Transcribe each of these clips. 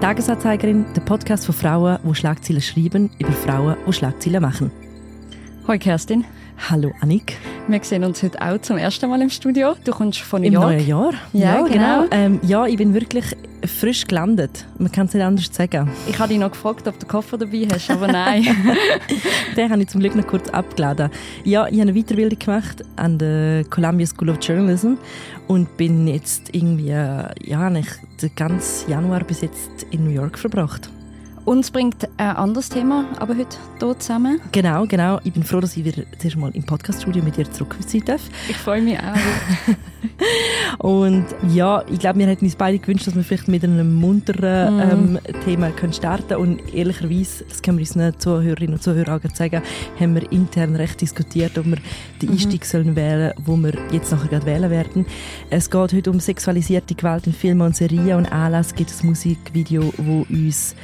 Tagesanzeigerin, der Podcast von Frauen, die Schlagzeilen schreiben, über Frauen, die Schlagzeilen machen. Hoi Kerstin. Hallo Annik. Wir sehen uns heute auch zum ersten Mal im Studio. Du kommst von New Im York. neuen Jahr? Ja, genau. genau. Ähm, ja, ich bin wirklich frisch gelandet. Man kann es nicht anders sagen. Ich habe dich noch gefragt, ob du Koffer dabei hast, aber nein. Den habe ich zum Glück noch kurz abgeladen. Ja, ich habe eine Weiterbildung gemacht an der Columbia School of Journalism und bin jetzt irgendwie, äh, ja, nicht den ganzen Januar bis jetzt in New York verbracht. Uns bringt ein anderes Thema aber heute hier zusammen. Genau, genau. Ich bin froh, dass ich wieder zuerst mal im Podcaststudio mit dir zurück sein darf. Ich freue mich auch. Und ja, ich glaube, wir hätten uns beide gewünscht, dass wir vielleicht mit einem munteren Mhm. ähm, Thema können starten Und ehrlicherweise, das können wir unseren Zuhörerinnen und Zuhörern auch sagen, haben wir intern recht diskutiert, ob wir den Einstieg sollen wählen wo wir jetzt nachher gerade wählen werden. Es geht heute um sexualisierte Gewalt in Filmen und Serien und Anlass gibt es ein Musikvideo, wo uns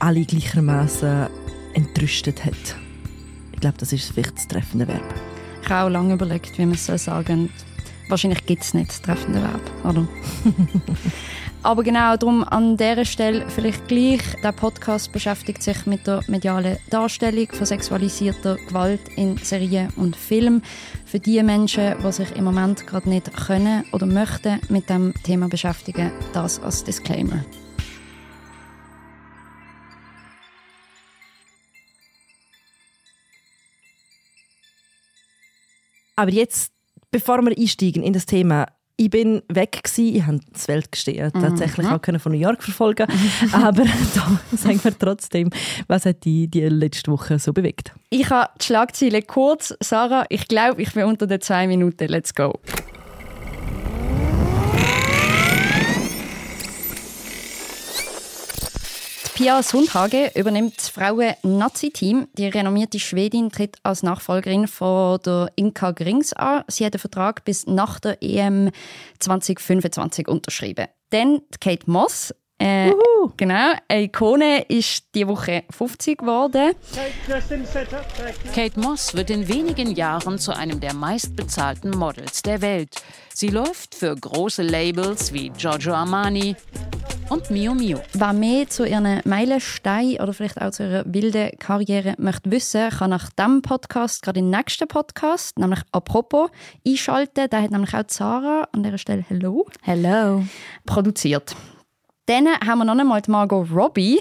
alle gleichermaßen entrüstet hat. Ich glaube, das ist vielleicht das treffende Verb. Ich habe auch lange überlegt, wie man es soll sagen Wahrscheinlich gibt es nicht das treffende Verb, oder? Aber genau darum an dieser Stelle vielleicht gleich. Der Podcast beschäftigt sich mit der medialen Darstellung von sexualisierter Gewalt in Serien und Filmen. Für die Menschen, die sich im Moment gerade nicht können oder möchten mit dem Thema beschäftigen, das als Disclaimer. Aber jetzt, bevor wir einsteigen in das Thema, ich bin weg gsi, ich habe das Weltgeschehen tatsächlich auch können von New York verfolgen, aber da sagen wir trotzdem, was hat die die letzte Woche so bewegt? Ich habe die Schlagzeile kurz. Sarah, ich glaube, ich bin unter den zwei Minuten. Let's go. Pia Sundhage übernimmt das Frauen-Nazi-Team. Die renommierte Schwedin tritt als Nachfolgerin von der Inka Grings an. Sie hat den Vertrag bis nach der EM 2025 unterschrieben. Dann Kate Moss. Äh, genau, eine Ikone ist diese Woche 50 geworden. Kate Moss wird in wenigen Jahren zu einem der meistbezahlten Models der Welt. Sie läuft für große Labels wie Giorgio Armani und Mio Mio. Wer mehr zu ihren Meilensteinen oder vielleicht auch zu ihrer wilden Karriere möchte wissen, kann nach diesem Podcast gerade den nächsten Podcast, nämlich «Apropos», einschalten. Der hat nämlich auch Sarah, an dieser Stelle «Hello», Hello. produziert. Dann haben wir noch einmal Margot Robbie.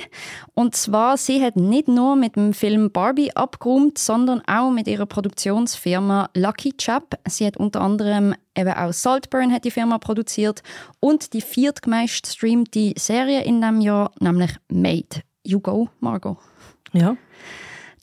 Und zwar, sie hat nicht nur mit dem Film Barbie abgeräumt, sondern auch mit ihrer Produktionsfirma Lucky Chap. Sie hat unter anderem eben auch Saltburn hat die Firma produziert und die viertmeiststreamte Serie in diesem Jahr, nämlich Made. You go, Margot. Ja,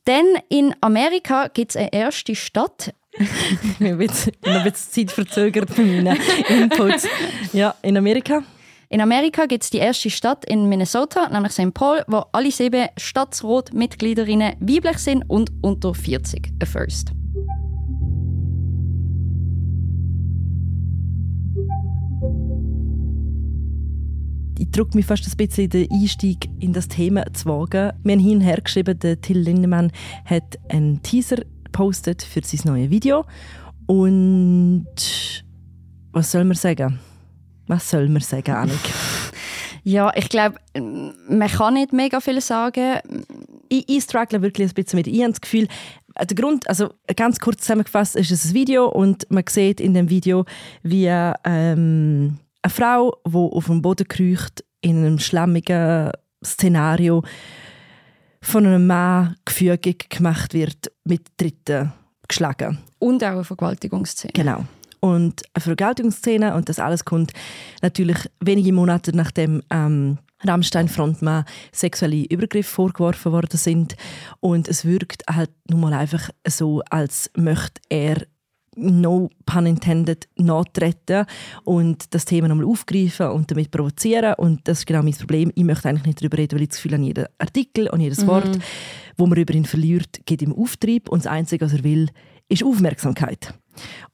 Dann in Amerika gibt es eine erste Stadt. ich bin ein bisschen Zeit verzögert bei meinen Inputs. Ja, in Amerika. In Amerika gibt es die erste Stadt in Minnesota, nämlich St. Paul, wo alle sieben Stadtsrot-Mitgliederinnen weiblich sind und unter 40. A first. Ich drücke mich fast ein bisschen den Einstieg in das Thema zu wagen. Wir haben hin und her geschrieben, der Till Lindemann hat einen Teaser gepostet für sein neues Video. Und was soll man sagen? Was soll man sagen, Annik? Ja, ich glaube, man kann nicht mega viel sagen. ich, ich struggle wirklich ein bisschen mit. Ich habe das Gefühl, äh, der Grund, also ganz kurz zusammengefasst, ist es ein Video und man sieht in dem Video, wie ähm, eine Frau, die auf dem Boden kriecht, in einem schlammigen Szenario von einem Mann gefügig gemacht wird, mit Dritten geschlagen. Und auch eine Vergewaltigungsszene. Genau. Und eine Vergeltungsszene und das alles kommt natürlich wenige Monate nachdem ähm, Rammstein-Frontmann sexuelle Übergriffe vorgeworfen worden sind und es wirkt halt nun mal einfach so, als möchte er no pun intended nachtreten und das Thema nochmal aufgreifen und damit provozieren und das ist genau mein Problem. Ich möchte eigentlich nicht darüber reden, weil ich das Gefühl habe, jeder Artikel und jedes Wort, wo man über ihn verliert, geht ihm Auftrieb und das Einzige, was er will, ist Aufmerksamkeit.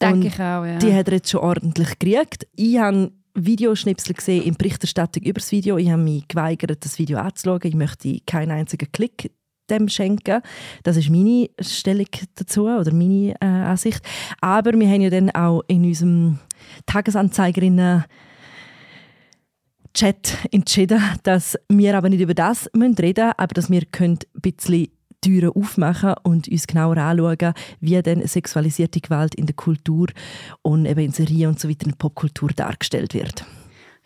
Denke ich auch, ja. Die hat er jetzt schon ordentlich gekriegt. Ich habe Videoschnipsel gesehen in Berichterstattung über das Video. Ich habe mich geweigert, das Video anzuschauen. Ich möchte keinen einzigen Klick dem schenken. Das ist meine Stellung dazu oder meine äh, Ansicht. Aber wir haben ja dann auch in unserem Tagesanzeigerinnen Chat entschieden, dass wir aber nicht über das reden müssen, aber dass wir ein bisschen Türen aufmachen und uns genauer anschauen, wie denn sexualisierte Gewalt in der Kultur und eben in Serien und so weiter in der Popkultur dargestellt wird.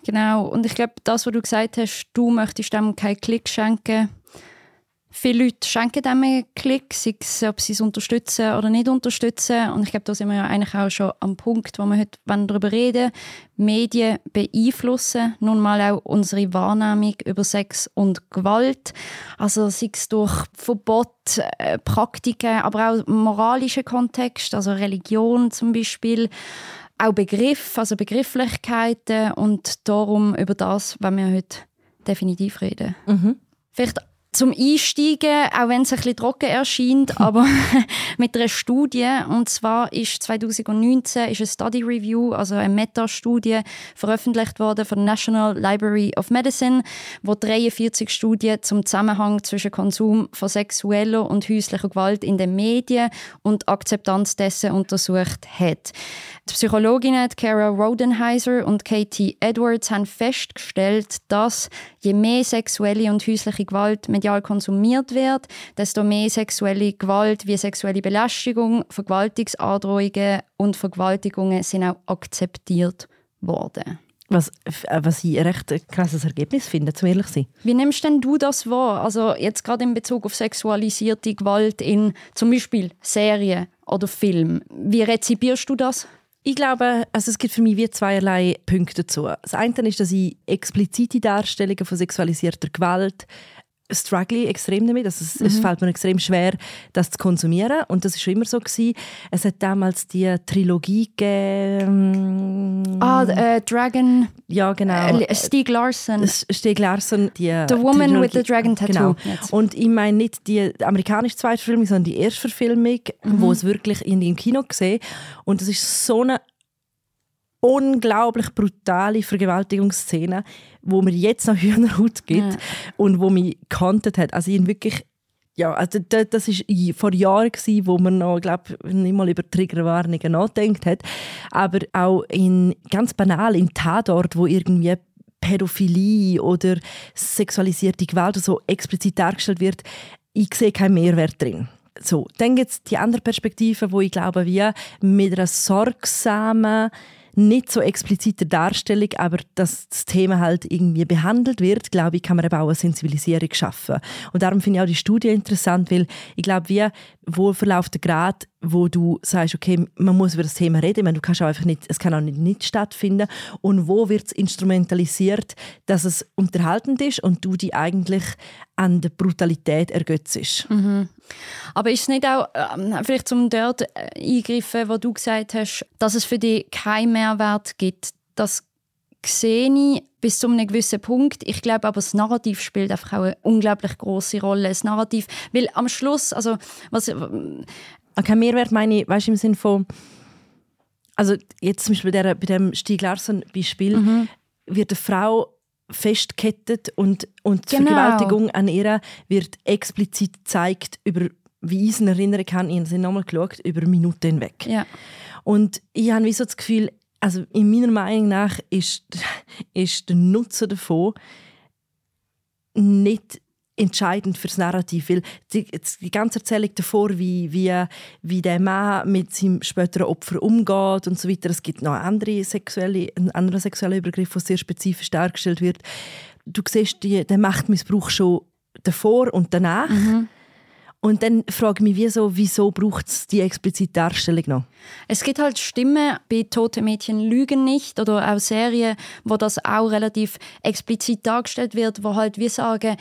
Genau, und ich glaube, das, was du gesagt hast, du möchtest dem keinen Klick schenken, Viele Leute schenken dem einen Klick, sei es, ob sie es unterstützen oder nicht unterstützen. Und ich glaube, da sind wir ja eigentlich auch schon am Punkt, wo wir heute darüber reden Medien beeinflussen nun mal auch unsere Wahrnehmung über Sex und Gewalt. Also sei es durch Verbot, äh, Praktiken, aber auch moralischen Kontext, also Religion zum Beispiel auch Begriff, also Begrifflichkeiten und darum über das, wenn wir heute definitiv reden. Mhm. Vielleicht zum Einsteigen, auch wenn es ein bisschen trocken erscheint, aber mit einer Studie. Und zwar ist 2019 ist eine Study Review, also eine Metastudie, veröffentlicht worden von der National Library of Medicine, wo 43 Studien zum Zusammenhang zwischen Konsum von sexueller und häuslicher Gewalt in den Medien und Akzeptanz dessen untersucht hat. Die Psychologinnen Kara Rodenheiser und Katie Edwards haben festgestellt, dass je mehr sexuelle und häusliche Gewalt medial konsumiert wird, desto mehr sexuelle Gewalt wie sexuelle Belästigung, Vergewaltigungsandrohungen und Vergewaltigungen sind auch akzeptiert worden. Was, äh, was ich ein recht krasses Ergebnis finde, zum ehrlich sein. Wie nimmst denn du das wahr? Also jetzt gerade in Bezug auf sexualisierte Gewalt in zum Beispiel Serien oder Filmen. Wie rezipierst du das? Ich glaube, also es gibt für mich wie zweierlei Punkte dazu. Das eine ist, dass ich explizite Darstellungen von sexualisierter Gewalt struggle extrem damit. Also es, mhm. es, fällt mir extrem schwer, das zu konsumieren. Und das ist schon immer so gewesen. Es hat damals die Trilogie gegeben. Ah, äh, Dragon. Ja, genau. Äh, Stieg Larsson. Stieg Larsson, die. The Woman Trilogie. with the Dragon Tattoo. Genau. Und ich meine nicht die amerikanische Zweitverfilmung, sondern die Erstverfilmung, mhm. wo es wirklich in im Kino gesehen. Und das ist so eine unglaublich brutale Vergewaltigungsszene, wo mir jetzt noch Hühnerhaut gibt ja. und wo mich gekantet hat. Also ich wirklich ja, also das war vor Jahren wo man noch, glaube nicht mal über Triggerwarnungen nachdenkt hat, aber auch in ganz banal in Tatort, wo irgendwie Pädophilie oder sexualisierte Gewalt so explizit dargestellt wird, ich sehe keinen Mehrwert drin. So, dann gibt es die andere Perspektive, wo ich glaube, wir mit einer sorgsamen nicht so explizite Darstellung, aber dass das Thema halt irgendwie behandelt wird, glaube ich, kann man eben auch eine Sensibilisierung schaffen. Und darum finde ich auch die Studie interessant, weil ich glaube, wie wo verläuft der Grad, wo du sagst, okay, man muss über das Thema reden, meine, du kannst auch einfach nicht, es kann auch nicht, nicht stattfinden und wo wird es instrumentalisiert, dass es unterhaltend ist und du die eigentlich an der Brutalität ergötzt. Mhm. Aber ist es nicht auch, äh, vielleicht zum dort äh, eingreifen, wo du gesagt hast, dass es für dich keinen Mehrwert gibt, das sehe ich bis zu einem gewissen Punkt. Ich glaube aber, das Narrativ spielt einfach auch eine unglaublich große Rolle. Das Narrativ, weil am Schluss, also was... Okay, Mehrwert meine ich, weißt, im Sinne von, also jetzt zum Beispiel bei, der, bei dem Stieg Larsson-Beispiel, mhm. wird eine Frau festkettet und, und die genau. Vergewaltigung an ihr wird explizit gezeigt, über, wie ich es erinnern kann, ich habe nochmal geschaut, über Minuten hinweg. Ja. Und ich habe wie so das Gefühl, also in meiner Meinung nach ist, ist der Nutzen davon nicht entscheidend fürs Narrativ, weil die, die ganze Erzählung davor, wie, wie, wie der Mann mit seinem späteren Opfer umgeht und so weiter, es gibt noch andere sexuelle, einen anderen sexuellen Übergriff, der sehr spezifisch dargestellt wird. Du siehst die, den Machtmissbrauch schon davor und danach. Mhm. Und dann frage ich mich, wieso, wieso braucht es die explizite Darstellung noch? Es gibt halt Stimmen bei «Tote Mädchen lügen nicht» oder auch Serien, wo das auch relativ explizit dargestellt wird, wo halt wir sagen,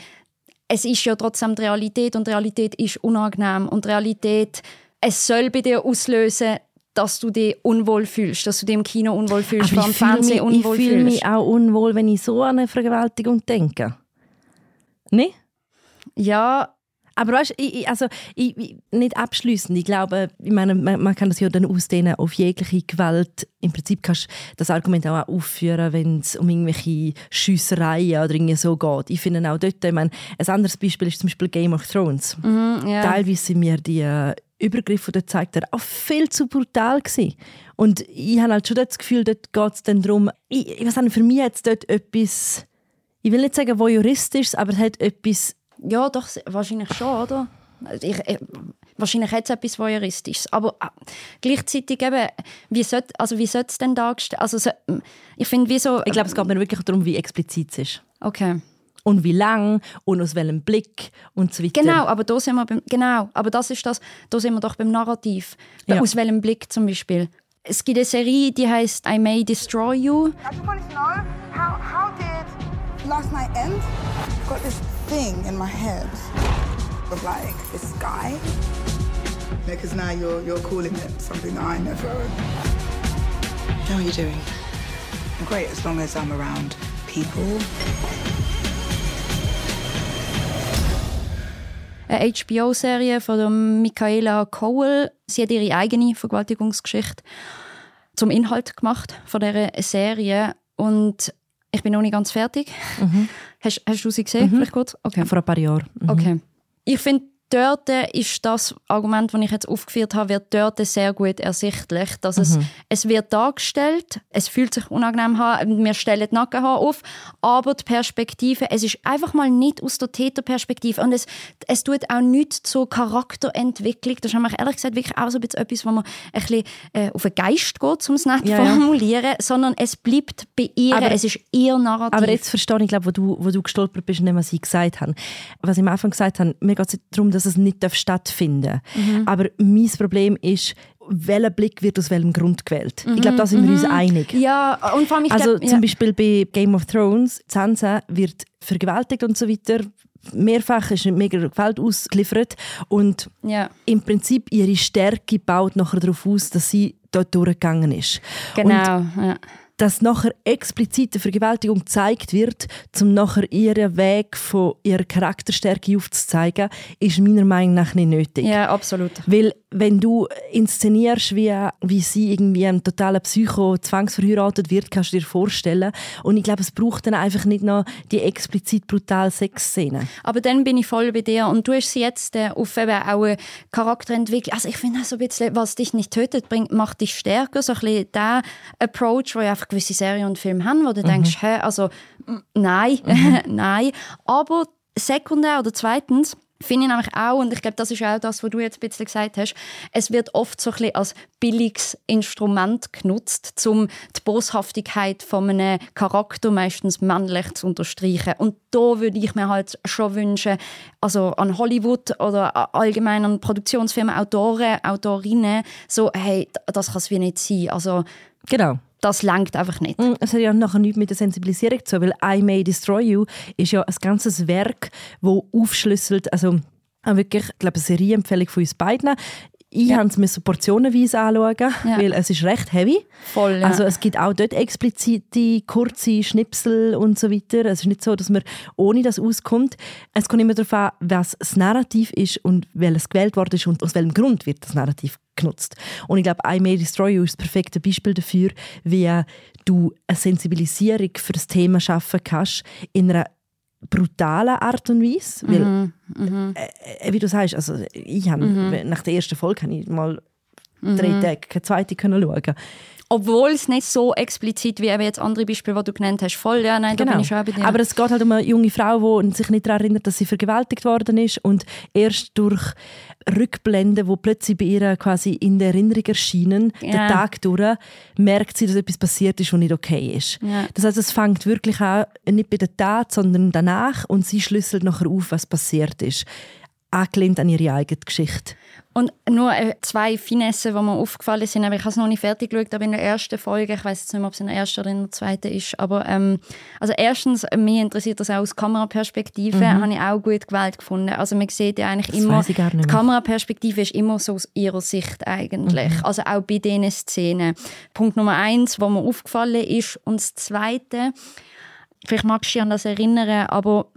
es ist ja trotzdem die Realität und die Realität ist unangenehm und die Realität, es soll bei dir auslösen, dass du dich unwohl fühlst, dass du dich im Kino unwohl fühlst, dem Fernsehen unwohl fühlst. Ich fühle mich auch unwohl, wenn ich so an eine Vergewaltigung denke. Ne? Ja, aber weißt, ich, also, ich, ich, nicht abschließend. Ich glaube, ich meine, man, man, kann das ja dann ausdehnen auf jegliche Gewalt. Im Prinzip kannst du das Argument auch aufführen, wenn es um irgendwelche Schiessereien oder irgendwie so geht. Ich finde auch dort, ich meine, ein anderes Beispiel ist zum Beispiel Game of Thrones. Mhm, yeah. Teilweise sind mir die äh, Übergriffe, die zeigt er, auch viel zu brutal gewesen. Und ich habe halt schon das Gefühl, dort geht es dann darum, ich, ich weiß nicht, für mich hat es dort etwas ich will nicht sagen voyeuristisch, aber es hat etwas... Ja, doch, wahrscheinlich schon, oder? Ich, ich, wahrscheinlich hat es etwas Voyeuristisches. Aber äh, gleichzeitig eben, wie sollte also wie es denn dargestellt also so, Ich finde, wie so... Ich glaube, es geht mir wirklich darum, wie explizit es ist. Okay. Und wie lang und aus welchem Blick und so weiter. Genau, aber da sind wir beim, genau, aber das ist das, da sind wir doch beim Narrativ. Ja. Aus welchem Blick zum Beispiel. Es gibt eine Serie, die heißt I May Destroy You. I just wanted to know, how, how did last night end? Got this thing in my head of like this guy. Because now you're, you're calling it something that I never. How are you doing? I'm great as long as I'm around people. Eine HBO-Serie von Michaela Cowell. Sie hat ihre eigene Vergewaltigungsgeschichte zum Inhalt gemacht von dieser Serie. Und ich bin noch nicht ganz fertig. Mhm. Hast, hast du sie gesehen? Mhm. Vielleicht kurz? Okay. Vor ein paar Jahren. Mhm. Okay. Ich finde dort ist das Argument, das ich jetzt aufgeführt habe, wird dort sehr gut ersichtlich, dass mhm. es, es wird dargestellt, es fühlt sich unangenehm an, wir stellen die Nackenhaare auf, aber die Perspektive, es ist einfach mal nicht aus der Täterperspektive und es, es tut auch nichts zur Charakterentwicklung, das ist nämlich ehrlich gesagt wirklich auch so ein bisschen etwas, wo man ein bisschen äh, auf den Geist geht, um es nicht ja, formulieren, ja. sondern es bleibt bei ihr, aber, es ist ihr Narrativ. Aber jetzt verstehe ich, glaube wo du, wo du gestolpert bist, was ich gesagt habe. Was ich am Anfang gesagt habe, mir geht es darum, dass es nicht stattfinden darf. Mhm. Aber mein Problem ist, welcher Blick wird aus welchem Grund gewählt. Mhm. Ich glaube, da sind wir uns mhm. einig. Ja, und vor allem, also glaub, zum Beispiel bei Game of Thrones, Sansa wird vergewaltigt und so weiter. Mehrfach ist mega Gewalt ausgeliefert und ja. im Prinzip ihre Stärke baut nachher darauf aus, dass sie dort durchgegangen ist. Genau, und ja dass nachher explizite Vergewaltigung gezeigt wird, um nachher ihren Weg von ihrer Charakterstärke aufzuzeigen, ist meiner Meinung nach nicht nötig. Ja, absolut. Weil wenn du inszenierst, wie, wie sie irgendwie ein totaler Psycho zwangsverheiratet wird, kannst du dir vorstellen. Und ich glaube, es braucht dann einfach nicht noch die explizit brutale Sexszene. Aber dann bin ich voll bei dir und du hast sie jetzt äh, auf eben auch eine Charakterentwicklung. Also ich finde so ein bisschen, was dich nicht tötet, bringt, macht dich stärker. So ein bisschen der Approach, wo ich einfach gewisse Serien und Filme haben, wo du mhm. denkst, hä, also nein, mhm. nein. Aber sekundär oder zweitens, Finde ich nämlich auch, und ich glaube, das ist auch das, was du jetzt ein bisschen gesagt hast, es wird oft so ein bisschen als billiges Instrument genutzt, um die Boshaftigkeit von einem Charakter, meistens männlich, zu unterstreichen. Und da würde ich mir halt schon wünschen, also an Hollywood oder allgemein an Produktionsfirmen, Autoren, Autorinnen, so, hey, das kann es wie nicht sein. Also, genau das langt einfach nicht. Mm, es hat ja nachher nichts mit der Sensibilisierung zu weil «I May Destroy You» ist ja ein ganzes Werk, das aufschlüsselt, also wirklich, ich glaube, eine Serieempfehlung von uns beiden. Ich ja. es mir portionenweise anschauen, ja. weil es ist recht heavy. Voll, ja. Also es gibt auch dort explizite, kurze Schnipsel und so weiter. Es ist nicht so, dass man ohne das auskommt. Es kommt immer darauf an, was das Narrativ ist und welches gewählt worden ist und aus welchem Grund wird das Narrativ genutzt. Und ich glaube, I May Destroy You ist das perfekte Beispiel dafür, wie du eine Sensibilisierung für das Thema schaffen kannst in einer brutalen Art und Weise. Weil, mm -hmm. äh, wie du sagst, also ich habe, mm -hmm. nach der ersten Folge habe ich mal drei mhm. Tage keine zweite können schauen obwohl es nicht so explizit wie jetzt andere Beispiele, die du genannt hast, voll, ja, nein, genau. da bin ich schon bei dir. Aber es geht halt um eine junge Frau, die sich nicht daran erinnert, dass sie vergewaltigt worden ist und erst durch Rückblenden, wo plötzlich bei ihr quasi in der Erinnerung erscheinen, ja. den Tag durch, merkt sie, dass etwas passiert ist, was nicht okay ist. Ja. Das heißt, es fängt wirklich an, nicht bei der Tat, sondern danach und sie schlüsselt nachher auf, was passiert ist angelehnt an ihre eigene Geschichte. Und nur äh, zwei Finessen, die mir aufgefallen sind, aber ich habe es noch nicht fertig geschaut, aber in der ersten Folge, ich weiß jetzt nicht mehr, ob es in der ersten oder in der zweiten ist, aber ähm, also erstens, mich interessiert das auch aus Kameraperspektive, mhm. habe ich auch gut gewählt gefunden. Also man sieht ja eigentlich das immer, die Kameraperspektive ist immer so aus ihrer Sicht eigentlich, mhm. also auch bei diesen Szenen. Punkt Nummer eins, was mir aufgefallen ist und das Zweite, vielleicht magst du dich an das erinnern, aber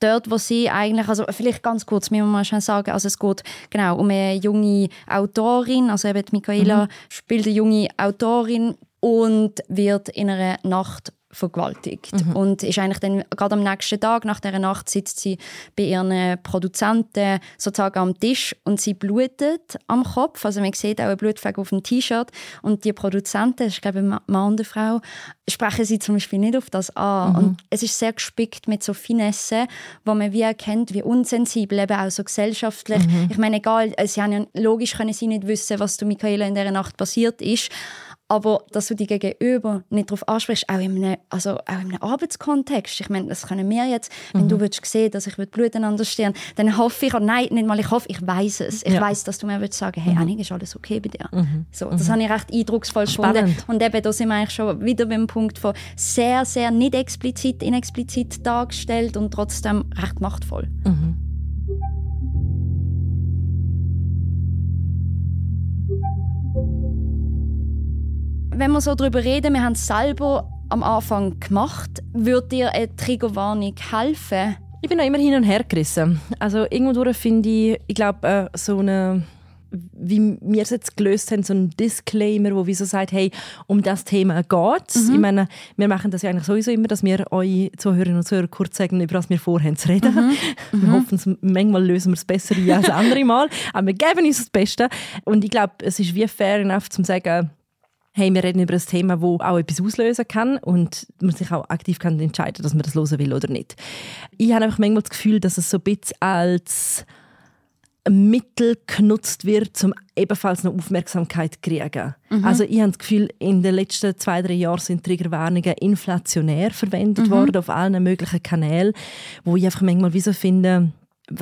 dort, wo sie eigentlich, also vielleicht ganz kurz, müssen wir mal schnell sagen, also es geht genau um eine junge Autorin, also eben Michaela mhm. spielt eine junge Autorin und wird in einer Nacht vergewaltigt. Mhm. Und ist eigentlich dann gerade am nächsten Tag, nach dieser Nacht, sitzt sie bei ihren Produzenten sozusagen am Tisch und sie blutet am Kopf. Also man sieht auch einen Blutfleck auf dem T-Shirt. Und die Produzenten, das ist glaube ich eine Mann und eine Frau, sprechen sie zum Beispiel nicht auf das an. Mhm. Und es ist sehr gespickt mit so Finessen, wo man wie erkennt, wie unsensibel, eben auch so gesellschaftlich. Mhm. Ich meine, egal, sie haben ja, logisch können sie nicht wissen, was du Michaela in dieser Nacht passiert ist. Aber dass du die Gegenüber nicht darauf ansprichst, auch in einem, also auch in einem Arbeitskontext. Ich meine, das können wir jetzt, mhm. wenn du willst sehen, dass ich Blut an der Stirn, dann hoffe ich, oder nein, nicht mal ich hoffe, ich weiß es. Ich ja. weiß, dass du mir willst sagen, hey, mhm. Annik, ist alles okay bei dir. Mhm. So, das mhm. habe ich recht eindrucksvoll Spannend. gefunden. Und eben, da sind wir eigentlich schon wieder beim Punkt von sehr, sehr nicht explizit, inexplizit dargestellt und trotzdem recht machtvoll. Mhm. Wenn wir so darüber reden, wir haben es selber am Anfang gemacht, würde dir eine Triggerwarnung helfen? Ich bin noch immer hin und her gerissen. Also irgendwo finde ich, ich glaube, äh, so eine wie wir es jetzt gelöst haben, so ein Disclaimer, wo wie so sagt, hey, um das Thema geht mhm. Ich meine, wir machen das ja eigentlich sowieso immer, dass wir euch Zuhörerinnen und Zuhörer kurz sagen, über was wir vorhaben zu reden. Mhm. Wir mhm. hoffen, manchmal lösen wir es besser als andere Mal, aber wir geben uns das Beste. Und ich glaube, es ist wie fair enough, zu sagen, hey, wir reden über ein Thema, das auch etwas auslösen kann und man sich auch aktiv kann entscheiden dass man das hören will oder nicht. Ich habe einfach manchmal das Gefühl, dass es so ein bisschen als Mittel genutzt wird, um ebenfalls noch Aufmerksamkeit zu kriegen. Mhm. Also ich habe das Gefühl, in den letzten zwei, drei Jahren sind Triggerwarnungen inflationär verwendet mhm. worden auf allen möglichen Kanälen, wo ich einfach manchmal wie so finde,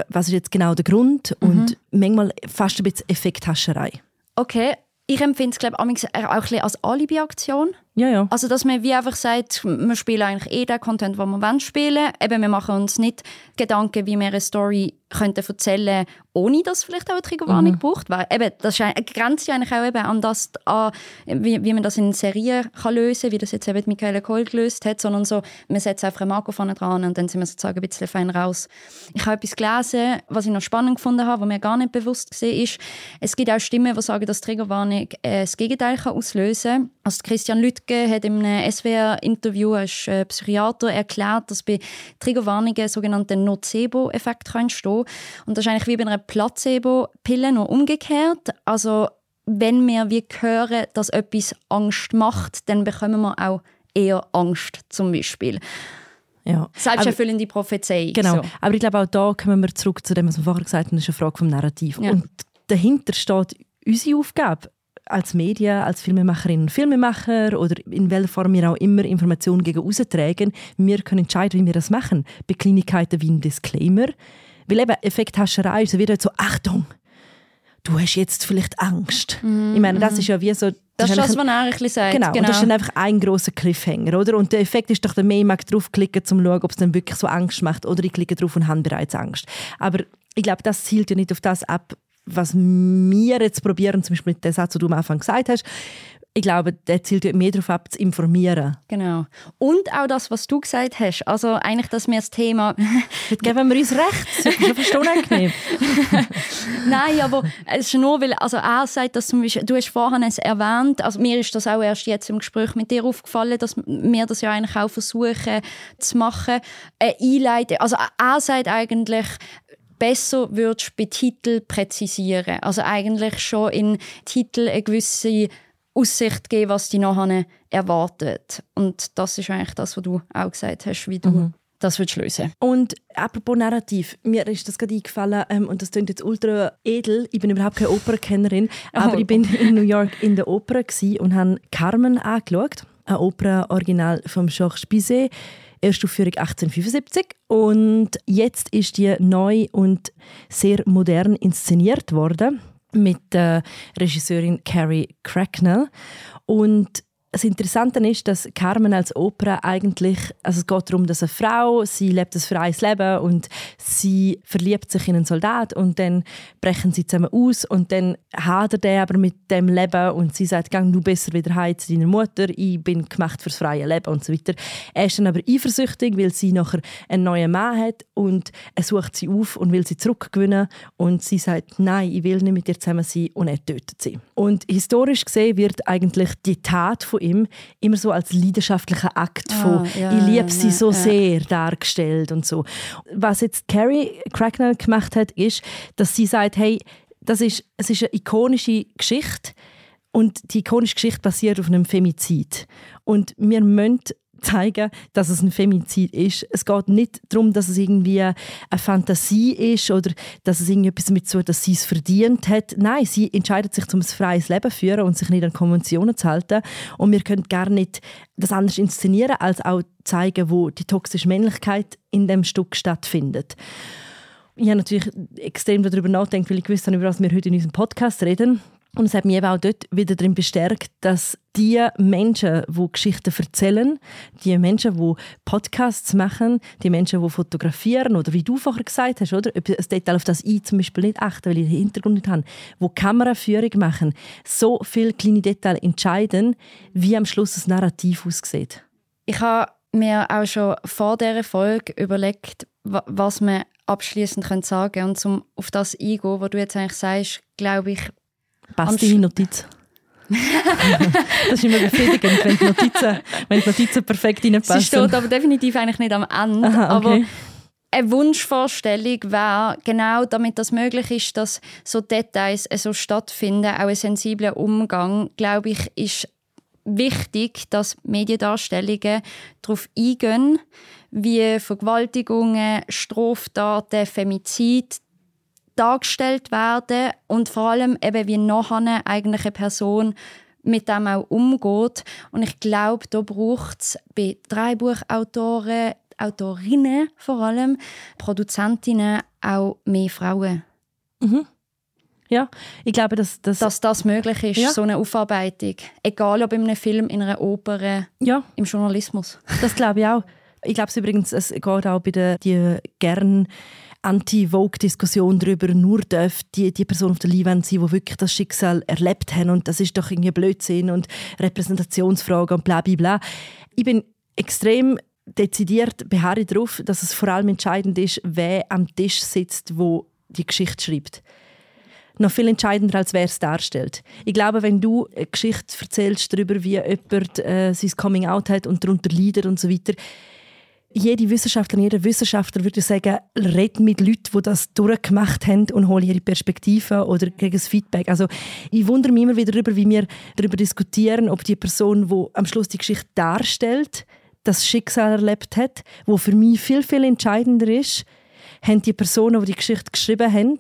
was ist jetzt genau der Grund mhm. und manchmal fast ein bisschen Effekthascherei. Okay, ich empfinde es glaube ich, auch ein bisschen als Alibi-Aktion. Ja, ja. Also, dass man wie einfach sagt, wir spielen eigentlich eh den Content, den wir spielen wollen. Eben, wir machen uns nicht Gedanken, wie wir eine Story könnten erzählen ohne dass vielleicht auch eine Triggerwarnung mhm. braucht. Weil eben, das grenzt ja eigentlich auch eben an das, an, wie, wie man das in Serien kann lösen kann, wie das jetzt eben Michaela Kohl gelöst hat, sondern so, man setzt einfach ein Marco vorne dran und dann sind wir sozusagen ein bisschen fein raus. Ich habe etwas gelesen, was ich noch spannend gefunden habe, was mir gar nicht bewusst gesehen ist. Es gibt auch Stimmen, die sagen, dass Triggerwarnung äh, das Gegenteil kann auslösen kann. Also Christian Lüttke hat in einem SWR-Interview als äh, Psychiater erklärt, dass bei Triggerwarnungen sogenannte Nocebo-Effekt entstehen Und das ist eigentlich wie bei einer Placebo-Pille, nur umgekehrt. Also wenn wir wie hören, dass etwas Angst macht, dann bekommen wir auch eher Angst zum Beispiel. Ja. Selbsterfüllende Prophezeiung. Genau, so. aber ich glaube auch da kommen wir zurück zu dem, was wir vorher gesagt haben, das ist eine Frage vom Narrativ. Ja. Und dahinter steht unsere Aufgabe als Medien, als Filmemacherinnen und Filmemacher oder in welcher Form wir auch immer Informationen gegen austragen, wir können entscheiden, wie wir das machen. Bei Kleinigkeiten wie ein Disclaimer. Weil eben Effekthascherei ist wieder so, Achtung, du hast jetzt vielleicht Angst. Mm, ich meine, das mhm. ist ja wie so... Das, ist das, was er eigentlich sagt. Genau, genau. und das ist dann einfach ein grosser Cliffhanger, oder? Und der Effekt ist doch, der mehr mag draufklicken, um zu schauen, ob es dann wirklich so Angst macht, oder ich klicke drauf und habe bereits Angst. Aber ich glaube, das zielt ja nicht auf das ab, was wir jetzt probieren, zum Beispiel mit dem Satz, den du am Anfang gesagt hast, ich glaube, der zielt mehr darauf ab, zu informieren. Genau. Und auch das, was du gesagt hast. Also eigentlich, dass wir das Thema... Jetzt geben wir uns recht. Das ist fast unangenehm. Nein, aber es ist nur, weil also er sagt, dass zum Beispiel, du hast vorhin es erwähnt, also mir ist das auch erst jetzt im Gespräch mit dir aufgefallen, dass wir das ja eigentlich auch versuchen zu machen, äh, einleiten. Also er sagt eigentlich, besser würdest bei Titel präzisieren. Also eigentlich schon in Titel eine gewisse Aussicht geben, was die nachher erwartet. Und das ist eigentlich das, was du auch gesagt hast, wie du mhm. das willst lösen Und apropos Narrativ, mir ist das gerade eingefallen, ähm, und das klingt jetzt ultra edel, ich bin überhaupt keine Opernkennerin, oh. aber ich bin in New York in der Oper und habe Carmen angeschaut, eine Opera-Original von Georges Bizet, Erstaufführung 1875 und jetzt ist die neu und sehr modern inszeniert worden mit der Regisseurin Carrie Cracknell und das Interessante ist, dass Carmen als Opera eigentlich, also es geht darum, dass eine Frau, sie lebt ein freies Leben und sie verliebt sich in einen Soldat und dann brechen sie zusammen aus und dann hadert er aber mit dem Leben und sie sagt, gang du besser wieder heim zu deiner Mutter, ich bin gemacht fürs freie Leben und so weiter. Er ist dann aber eifersüchtig, weil sie nachher einen neuen Mann hat und er sucht sie auf und will sie zurückgewinnen und sie sagt, nein, ich will nicht mit dir zusammen sein und er tötet sie. Und historisch gesehen wird eigentlich die Tat von ihm immer so als leidenschaftlicher Akt ah, von ja, «Ich liebe sie so ja. sehr» dargestellt und so. Was jetzt Carrie Cracknell gemacht hat, ist, dass sie sagt, hey, das ist, es ist eine ikonische Geschichte und die ikonische Geschichte basiert auf einem Femizid. Und wir müssen zeigen, dass es ein Femizid ist. Es geht nicht darum, dass es irgendwie eine Fantasie ist oder dass es irgendetwas damit so, dass sie es verdient hat. Nein, sie entscheidet sich, um ein freies Leben zu führen und sich nicht an Konventionen zu halten. Und wir können gar nicht das anders inszenieren, als auch zeigen, wo die toxische Männlichkeit in dem Stück stattfindet. Ich habe natürlich extrem darüber nachgedacht, weil ich gewusst habe, über was wir heute in unserem Podcast reden. Und es hat mich eben auch dort wieder darin bestärkt, dass die Menschen, die Geschichten erzählen, die Menschen, die Podcasts machen, die Menschen, die fotografieren oder wie du vorher gesagt hast, oder? Ein Detail auf das ich zum Beispiel nicht achte, weil ich den Hintergrund nicht habe, wo Kameraführung machen, so viele kleine Details entscheiden, wie am Schluss das Narrativ aussieht. Ich habe mir auch schon vor dieser Folge überlegt, was man abschließend sagen können. Und um auf das eingehen, was du jetzt eigentlich sagst, glaube ich, Passt deine Notiz? das ist immer befriedigend, wenn die Notizen, wenn die Notizen perfekt reinpassen. Sie steht aber definitiv eigentlich nicht am Ende. Aha, okay. Aber eine Wunschvorstellung wäre, genau damit das möglich ist, dass so Details so stattfinden, auch ein sensibler Umgang, glaube ich, ist wichtig, dass Mediendarstellungen darauf eingehen, wie Vergewaltigungen, Straftaten, Femizid, dargestellt werden und vor allem eben wie nachher eigentlich eine Person mit dem auch umgeht. Und ich glaube, da braucht es bei Drei-Buchautoren, Autorinnen vor allem, Produzentinnen auch mehr Frauen. Mhm. Ja, ich glaube, dass, dass, dass das möglich ist, ja. so eine Aufarbeitung. Egal ob in einem Film, in einer Oper, ja. im Journalismus. Das glaube ich auch. Ich glaube es übrigens, es geht auch bei den die gern Anti-Vogue-Diskussion darüber, nur darf die, die Person auf der Leinwand sein, die wirklich das Schicksal erlebt haben und das ist doch irgendwie Blödsinn und Repräsentationsfrage und bla bla bla. Ich bin extrem dezidiert beharre darauf, dass es vor allem entscheidend ist, wer am Tisch sitzt, wo die Geschichte schreibt. Noch viel entscheidender, als wer es darstellt. Ich glaube, wenn du eine Geschichte erzählst darüber, wie jemand äh, sein Coming Out hat und darunter leidet und so weiter, jede Wissenschaftlerin, jeder Wissenschaftler würde sagen, red mit Leuten, die das durchgemacht haben und hol ihre Perspektive oder gegen das Feedback. Also ich wundere mich immer wieder darüber, wie wir darüber diskutieren, ob die Person, die am Schluss die Geschichte darstellt, das Schicksal erlebt hat, wo für mich viel, viel entscheidender ist, haben die Personen, die die Geschichte geschrieben haben,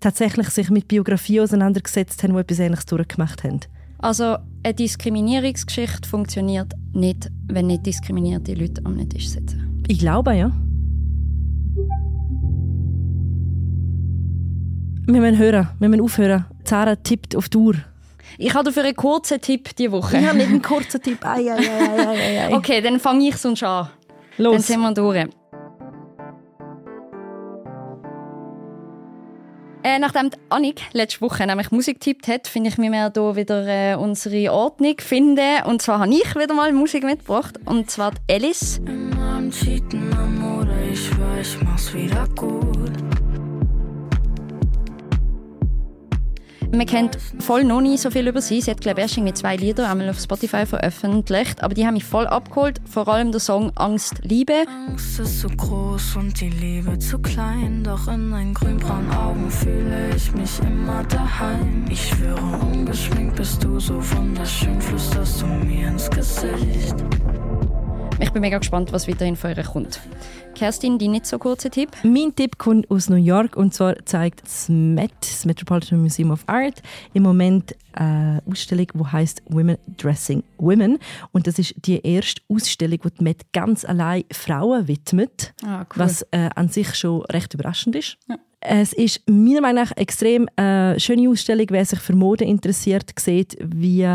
tatsächlich sich mit Biografie auseinandergesetzt haben, die etwas Ähnliches durchgemacht haben. Also eine Diskriminierungsgeschichte funktioniert nicht, wenn nicht diskriminierte Leute am Tisch sitzen. Ich glaube, ja. Wir müssen hören, wir müssen aufhören. Zara tippt auf die Uhr. Ich habe dafür einen kurzen Tipp diese Woche. Ich habe nicht einen kurzen Tipp. Ei, ei, ei, okay, dann fange ich sonst an. Los. Dann sind wir durch. Äh, nachdem Annik letzte Woche nämlich Musik getippt hat, finde ich, wir müssen hier wieder äh, unsere Ordnung finden. Und zwar habe ich wieder mal Musik mitgebracht. Und zwar Alice. Immer am Cheaten am Mode, ich schwör, ich mach's wieder gut. Man kennt voll noch nie so viel über sie. Sie hat, glaube ich, erst zwei Lieder einmal auf Spotify veröffentlicht. Aber die haben mich voll abgeholt. Vor allem der Song Angst, Liebe. Angst ist zu groß und die Liebe zu klein. Doch in deinen grünbraunen Augen fühle ich mich immer daheim. Ich schwöre, ungeschminkt bist du so wunderschön, flüsterst du mir ins Gesicht. Ich bin mega gespannt, was weiterhin von ihr kommt. Kerstin, dein nicht so kurzer Tipp? Mein Tipp kommt aus New York und zwar zeigt das MET, das Metropolitan Museum of Art, im Moment eine Ausstellung, die heißt Women Dressing Women. Und das ist die erste Ausstellung, die die MET ganz allein Frauen widmet, ah, cool. was äh, an sich schon recht überraschend ist. Ja. Es ist meiner Meinung nach extrem äh, schöne Ausstellung. Wer sich für Mode interessiert, sieht, wie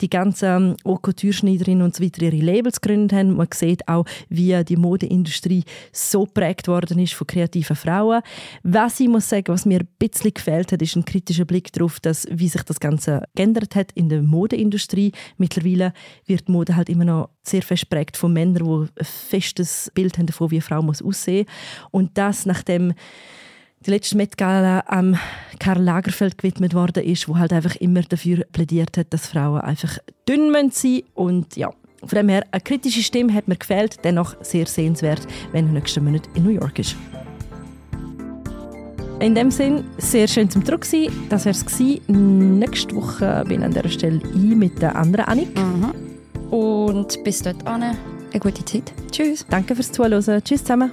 die ganzen Haute Couture-Schneiderinnen und so weiter ihre Labels gegründet haben. Man sieht auch, wie die Modeindustrie so prägt worden ist von kreativen Frauen. Was ich muss sagen, was mir ein bisschen gefällt hat, ist ein kritischer Blick darauf, dass, wie sich das Ganze geändert hat in der Modeindustrie. Mittlerweile wird Mode halt immer noch sehr fest prägt von Männern, die ein festes Bild haben davon, wie eine Frau muss aussehen muss. Und das, nachdem die letzte Met Gala am Karl Lagerfeld gewidmet worden ist, wo halt einfach immer dafür plädiert hat, dass Frauen einfach dünn sein müssen und ja, von dem her, eine kritische Stimme hat mir gefällt, dennoch sehr sehenswert, wenn er nächsten Monat in New York ist. In dem Sinn, sehr schön zum Druck sein. Das wäre es Nächste Woche bin ich an dieser Stelle ein mit der anderen Annik. Mhm. Und bis dort eine gute Zeit. Tschüss. Danke fürs Zuhören. Tschüss zusammen.